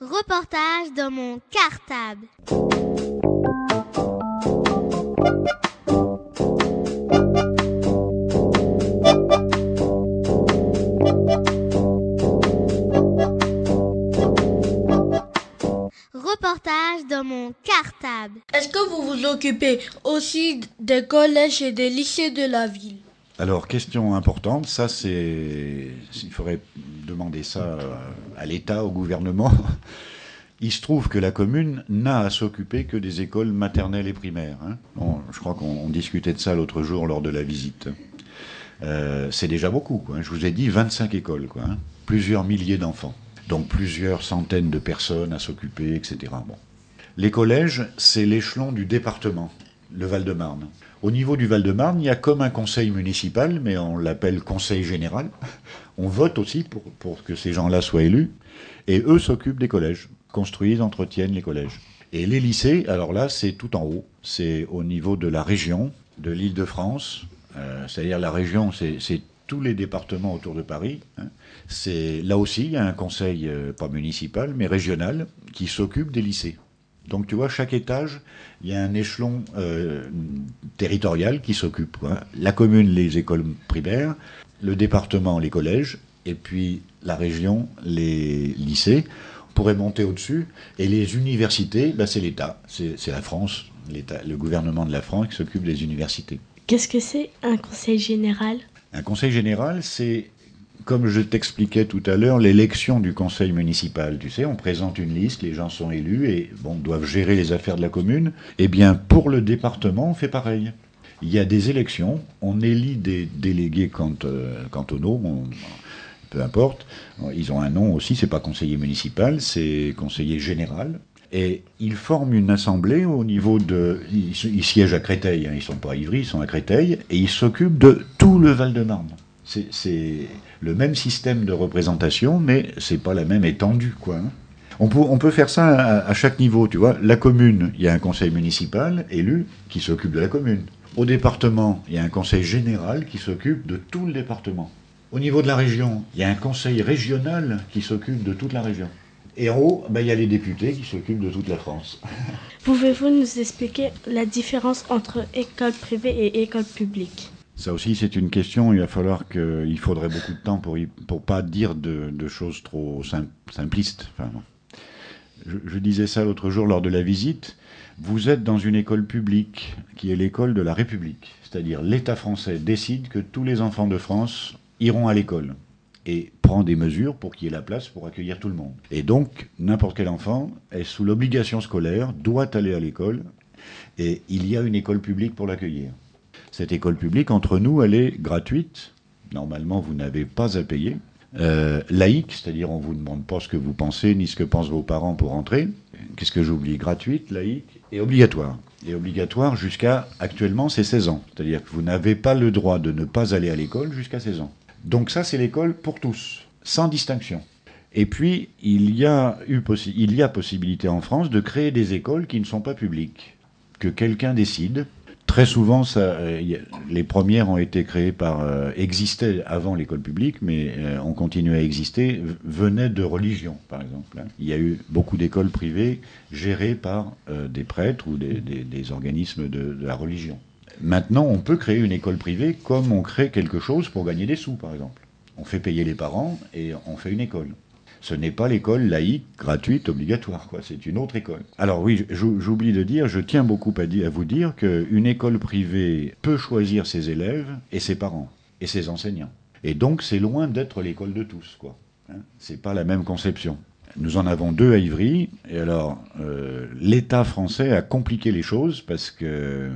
Reportage dans mon cartable. Reportage dans mon cartable. Est-ce que vous vous occupez aussi des collèges et des lycées de la ville? Alors, question importante, ça c'est. Il faudrait demander ça à l'État, au gouvernement. Il se trouve que la commune n'a à s'occuper que des écoles maternelles et primaires. hein. Je crois qu'on discutait de ça l'autre jour lors de la visite. Euh, c'est déjà beaucoup. hein. Je vous ai dit 25 écoles, hein. plusieurs milliers d'enfants, donc plusieurs centaines de personnes à s'occuper, etc. Bon. Les collèges, c'est l'échelon du département, le Val-de-Marne. Au niveau du Val-de-Marne, il y a comme un conseil municipal, mais on l'appelle conseil général. On vote aussi pour, que ces gens-là soient élus. Et eux s'occupent des collèges, construisent, entretiennent les collèges. Et les lycées, alors là, c'est tout en haut. C'est au niveau de la région, de l'île de France. Euh, C'est-à-dire la région, c'est c'est tous les départements autour de Paris. hein. C'est Là aussi, il y a un conseil, euh, pas municipal, mais régional, qui s'occupe des lycées. Donc tu vois, chaque étage, il y a un échelon euh, territorial qui s'occupe. La commune, les écoles primaires, le département, les collèges, et puis la région, les lycées. On pourrait monter au-dessus. Et les universités, bah, c'est l'État, c'est la France, le gouvernement de la France qui s'occupe des universités. Qu'est-ce que c'est un conseil général? Un conseil général, c'est, comme je t'expliquais tout à l'heure, l'élection du conseil municipal. Tu sais, on présente une liste, les gens sont élus et doivent gérer les affaires de la commune. Eh bien, pour le département, on fait pareil. Il y a des élections, on élit des délégués cant- euh, cantonaux, on- peu importe. Ils ont un nom aussi, c'est pas conseiller municipal, c'est conseiller général. Et ils forment une assemblée au niveau de. Ils, ils siègent à Créteil, hein, ils sont pas à Ivry, ils sont à Créteil, et ils s'occupent de tout le Val-de-Marne. C'est- le même système de représentation, mais c'est pas la même étendue, hein. On peut, faire ça à, à chaque niveau, tu vois. La commune, il y a un conseil municipal élu qui s'occupe de la commune. Au département, il y a un conseil général qui s'occupe de tout le département. Au niveau de la région, il y a un conseil régional qui s'occupe de toute la région. Et en haut, ben, il y a les députés qui s'occupent de toute la France. Pouvez-vous nous expliquer la différence entre école privée et école publique? Ça aussi, c'est une question. Il va falloir que, il faudrait beaucoup de temps pour y, pour pas dire de, choses trop sim- simplistes. Enfin, je, je disais ça l'autre jour lors de la visite. Vous êtes dans une école publique qui est l'école de la République, c'est-à-dire l'État français décide que tous les enfants de France iront à l'école et prend des mesures pour qu'il y ait la place pour accueillir tout le monde. Et donc, n'importe quel enfant est sous l'obligation scolaire, doit aller à l'école, et il y a une école publique pour l'accueillir. Cette école publique, entre nous, elle est gratuite. Normalement, vous n'avez pas à payer. Euh, laïque, c'est-à-dire on vous demande pas ce que vous pensez ni ce que pensent vos parents pour entrer. Qu'est-ce que j'oublie? Gratuite, laïque et obligatoire. Et obligatoire jusqu'à actuellement, c'est 16 ans. C'est-à-dire que vous n'avez pas le droit de ne pas aller à l'école jusqu'à 16 ans. Donc ça, c'est l'école pour tous, sans distinction. Et puis, il y, a eu possi- il y a possibilité en France de créer des écoles qui ne sont pas publiques, que quelqu'un décide. Très souvent, euh, les premières ont été créées par, euh, existaient avant l'école publique, mais euh, ont continué à exister, venaient de religion, par exemple. hein. Il y a eu beaucoup d'écoles privées gérées par des prêtres ou des, organismes de la religion. Maintenant, on peut créer une école privée comme on crée quelque chose pour gagner des sous, par exemple. On fait payer les parents et on fait une école. Ce n'est pas l'école laïque, gratuite, obligatoire. C'est une autre école. Alors oui, j'ou- j'oublie de dire, je tiens beaucoup à, vous dire qu'une école privée peut choisir ses élèves et ses parents et ses enseignants. Et donc, c'est loin d'être l'école de tous, quoi. Hein c'est pas la même conception. Nous en avons deux à Ivry. Et alors, euh, l'État français a compliqué les choses parce que,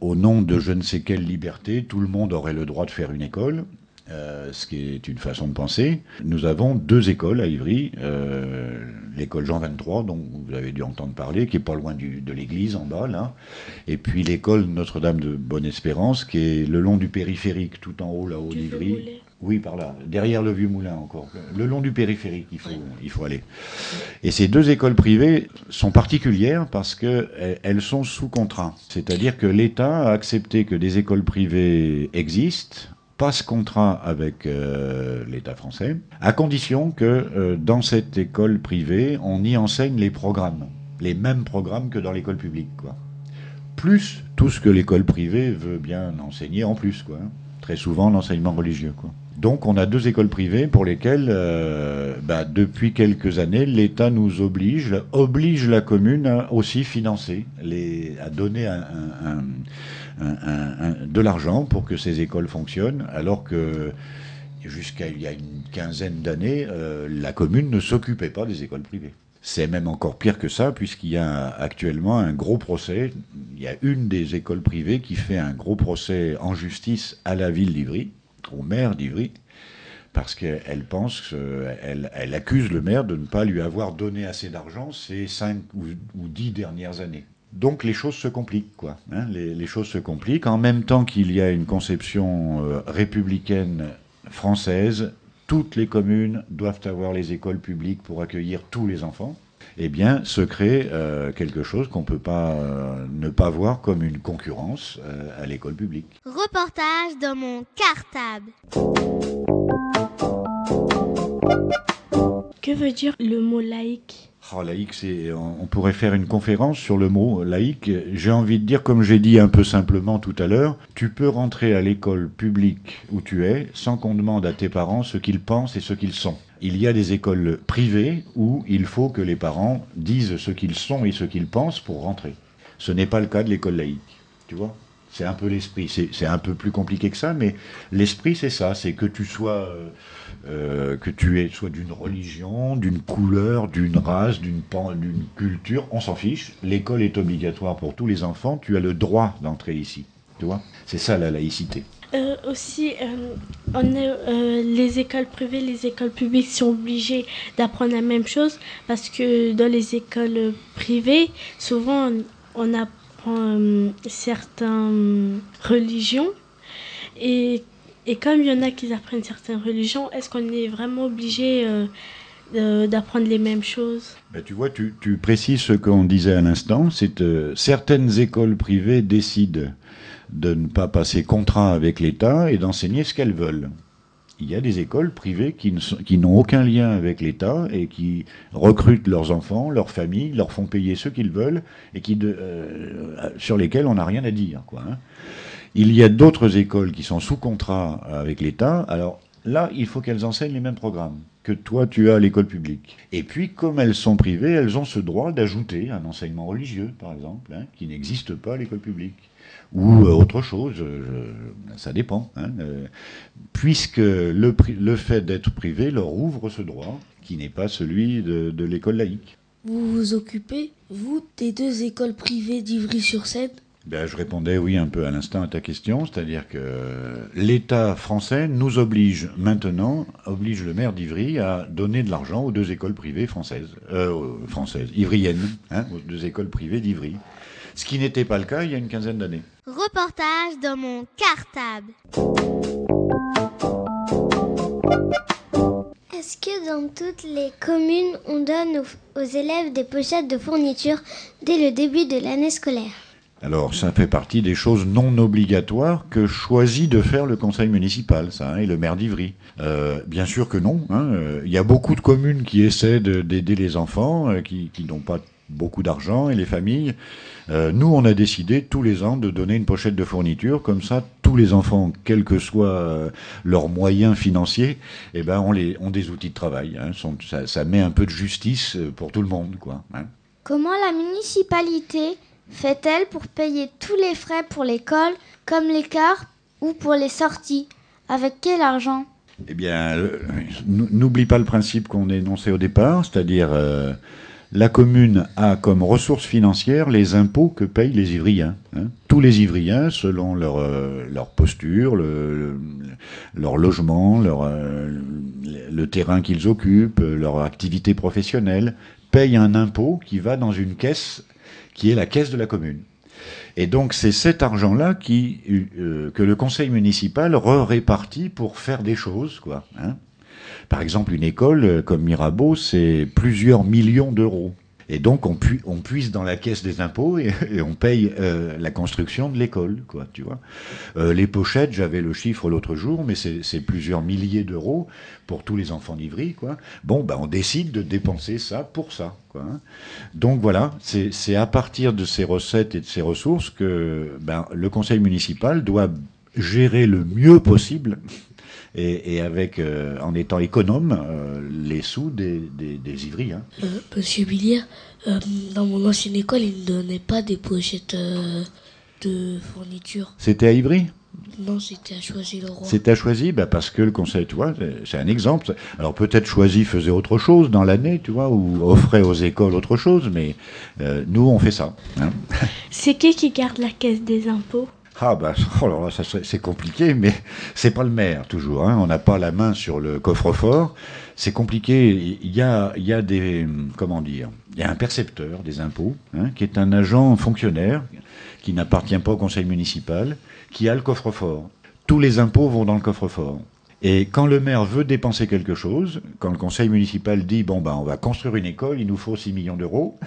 au nom de je ne sais quelle liberté, tout le monde aurait le droit de faire une école. Euh, ce qui est une façon de penser. Nous avons deux écoles à Ivry, euh, l'école Jean 23, dont vous avez dû entendre parler, qui est pas loin du- de l'église en bas là, et puis l'école Notre-Dame de Bonne-Espérance, qui est le long du périphérique, tout en haut là-haut d'Ivry. Oui, par là, derrière le vieux moulin encore, le long du périphérique, il faut, il faut aller. Et ces deux écoles privées sont particulières parce que elles- elles sont sous contrat. C'est-à-dire que l'État a accepté que des écoles privées existent passe contrat avec euh, l'État français, à condition que euh, dans cette école privée, on y enseigne les programmes, les mêmes programmes que dans l'école publique, quoi. Plus tout ce que l'école privée veut bien enseigner en plus, quoi. Très souvent l'enseignement religieux, quoi. Donc on a deux écoles privées pour lesquelles, euh, bah, depuis quelques années, l'État nous oblige, oblige la commune à aussi financer, les, à donner un, de l'argent pour que ces écoles fonctionnent, alors que jusqu'à il y a une quinzaine d'années, euh, la commune ne s'occupait pas des écoles privées. C'est même encore pire que ça, puisqu'il y a actuellement un gros procès. Il y a une des écoles privées qui fait un gros procès en justice à la ville d'Ivry, au maire d'Ivry, parce qu'elle pense, elle, elle, accuse le maire de ne pas lui avoir donné assez d'argent ces cinq ou, dix dernières années. Donc les choses se compliquent, quoi. Hein, les, les, choses se compliquent. En même temps qu'il y a une conception euh, républicaine française, toutes les communes doivent avoir les écoles publiques pour accueillir tous les enfants. Eh bien, se crée euh, quelque chose qu'on ne peut pas euh, ne pas voir comme une concurrence euh, à l'école publique. Reportage dans mon cartable. Que veut dire le mot laïque? Oh, laïque, on pourrait faire une conférence sur le mot laïque. J'ai envie de dire, comme j'ai dit un peu simplement tout à l'heure, tu peux rentrer à l'école publique où tu es sans qu'on demande à tes parents ce qu'ils pensent et ce qu'ils sont. Il y a des écoles privées où il faut que les parents disent ce qu'ils sont et ce qu'ils pensent pour rentrer. Ce n'est pas le cas de l'école laïque. Tu vois c'est un peu l'esprit. C'est un peu plus compliqué que ça, mais l'esprit, c'est ça. C'est que tu sois, euh, euh, que tu es d'une religion, d'une couleur, d'une race, d'une culture, on s'en fiche. L'école est obligatoire pour tous les enfants. Tu as le droit d'entrer ici. Tu vois C'est ça la laïcité. Euh, aussi, on les écoles privées, les écoles publiques sont obligées d'apprendre la même chose parce que dans les écoles privées, souvent on, on a euh, certaines religions. Et, et, comme il y en a qui apprennent certaines religions, est-ce qu'on est vraiment obligé euh, d'apprendre les mêmes choses? Ben, Tu vois, tu, tu, précises ce qu'on disait à l'instant, c'est euh, certaines écoles privées décident de ne pas passer contrat avec l'État et d'enseigner ce qu'elles veulent il y a des écoles privées qui n'ont aucun lien avec l'État et qui recrutent leurs enfants, leurs familles, leur font payer ce qu'ils veulent et qui euh, sur lesquelles on n'a rien à dire. Hein. Il y a d'autres écoles qui sont sous contrat avec l'État. Alors là, il faut qu'elles enseignent les mêmes programmes que toi tu as à l'école publique. Et puis, comme elles sont privées, elles ont ce droit d'ajouter un enseignement religieux, par exemple, hein, qui n'existe pas à l'école publique ou euh, autre chose, ça dépend. Hein, euh, puisque le, le fait d'être privé leur ouvre ce droit qui n'est pas celui de, l'école laïque. Vous vous occupez, vous, des deux écoles privées d'Ivry-sur-Seine? Ben, je répondais oui un peu à l'instant à ta question, c'est-à-dire que l'État français nous oblige maintenant, oblige le maire d'Ivry à donner de l'argent aux deux écoles privées françaises, euh, françaises, ivriennes, hein, aux deux écoles privées d'Ivry ce qui n'était pas le cas il y a une quinzaine d'années. Reportage dans mon cartable. Est-ce que dans toutes les communes, on donne aux, élèves des pochettes de fournitures dès le début de l'année scolaire? Alors, ça fait partie des choses non obligatoires que choisit de faire le conseil municipal, ça, hein, et le maire d'Ivry. Euh, bien sûr que non. Hein, euh, il y a beaucoup de communes qui essaient d'aider les enfants, euh, qui, qui n'ont pas beaucoup d'argent et les familles. Euh, nous, on a décidé tous les ans de donner une pochette de fourniture, comme ça, tous les enfants, quels que soient euh, leurs moyens financiers, eh ben, on les, ont des outils de travail. Hein, ça, ça, met un peu de justice euh, pour tout le monde, quoi. Hein. Comment la municipalité fait-elle pour payer tous les frais pour l'école, comme les cars ou pour les sorties? Avec quel argent? Eh bien, n'oublie pas le principe qu'on a énoncé au départ, c'est-à-dire la commune a comme ressources financières les impôts que payent les Ivriens. Hein. Tous les Ivriens, selon leur, euh, posture, leur logement, leur, euh, le terrain qu'ils occupent, leur activité professionnelle, payent un impôt qui va dans une caisse qui est la caisse de la commune. Et donc c'est cet argent-là euh, que le conseil municipal répartit pour faire des choses, quoi. Hein. Par exemple, une école euh, comme Mirabeau, c'est plusieurs millions d'euros. Et donc on, pu- on puise dans la caisse des impôts et, on paye euh, la construction de l'école, quoi, tu vois. Euh, les pochettes, j'avais le chiffre l'autre jour, mais c'est plusieurs milliers d'euros pour tous les enfants d'Ivry, quoi. Bon, ben on décide de dépenser ça pour ça, quoi. hein. Donc voilà, c'est à partir de ces recettes et de ces ressources que ben, le conseil municipal doit gérer le mieux possible et, et avec euh, en étant économe euh, les sous des, des, des ivris. hein. Euh, Monsieur Billière, euh, dans mon ancienne école, ils ne donnaient pas des pochettes euh, de fourniture. C'était à Ivry? Non, c'était à choisir le roi. C'était à Choisy bah parce que le conseil, tu vois, c'est- c'est un exemple. Alors peut-être Choisy faisait autre chose dans l'année, tu vois, ou offrait aux écoles autre chose, mais euh, nous on fait ça. hein. C'est qui qui garde la caisse des impôts? Ah bah oh là c'est compliqué, mais c'est pas le maire toujours. Hein. On n'a pas la main sur le coffre-fort. C'est compliqué. Il y a, il y a des comment dire, il y a un percepteur des impôts hein, qui est un agent fonctionnaire qui n'appartient pas au conseil municipal, qui a le coffre-fort. Tous les impôts vont dans le coffre-fort. Et quand le maire veut dépenser quelque chose, quand le conseil municipal dit bon ben on va construire une école, il nous faut 6 millions d'euros,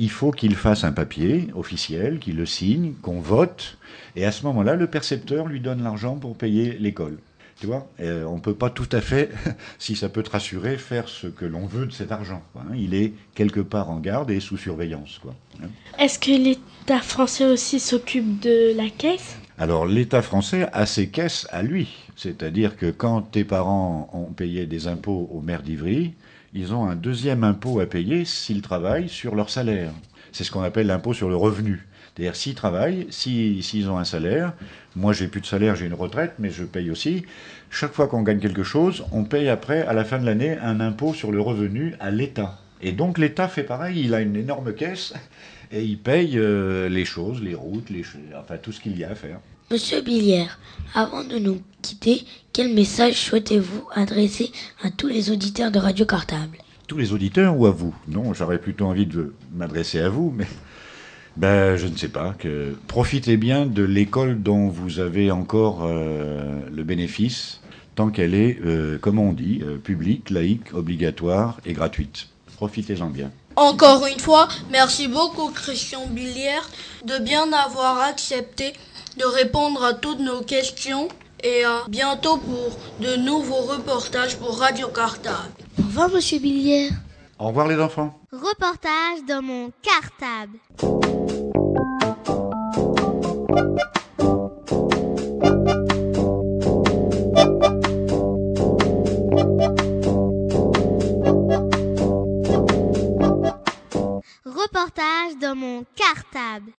il faut qu'il fasse un papier officiel, qu'il le signe, qu'on vote, et à ce moment-là, le percepteur lui donne l'argent pour payer l'école. Tu vois, Euh, on ne peut pas tout à fait, si ça peut te rassurer, faire ce que l'on veut de cet argent. quoi, hein. Il est quelque part en garde et sous surveillance. Quoi, hein. Est-ce que l'État français aussi s'occupe de la caisse? Alors l'État français a ses caisses à lui. C'est-à-dire que quand tes parents ont payé des impôts au maire d'Ivry, ils ont un deuxième impôt à payer s'ils travaillent sur leur salaire. C'est ce qu'on appelle l'impôt sur le revenu. C'est-à-dire s'ils travaillent, si- s'ils ont un salaire, moi j'ai plus de salaire, j'ai une retraite, mais je paye aussi. Chaque fois qu'on gagne quelque chose, on paye après, à la fin de l'année, un impôt sur le revenu à l'État. Et donc l'État fait pareil, il a une énorme caisse et il paye euh, les choses, les routes, enfin tout ce qu'il y a à faire. Monsieur Billière, avant de nous quitter, quel message souhaitez-vous adresser à tous les auditeurs de Radio Cartable? Tous les auditeurs ou à vous? Non, j'aurais plutôt envie de m'adresser à vous, mais ben, je ne sais pas. Que profitez bien de l'école dont vous avez encore euh, le bénéfice, tant qu'elle est, euh, comme on dit, euh, publique, laïque, obligatoire et gratuite. Profitez-en bien. Encore une fois, merci beaucoup Christian Billière de bien avoir accepté de répondre à toutes nos questions et à bientôt pour de nouveaux reportages pour Radio Cartable. Au revoir, monsieur Billière. Au revoir, les enfants. Reportage dans mon cartable. Reportage dans mon cartable.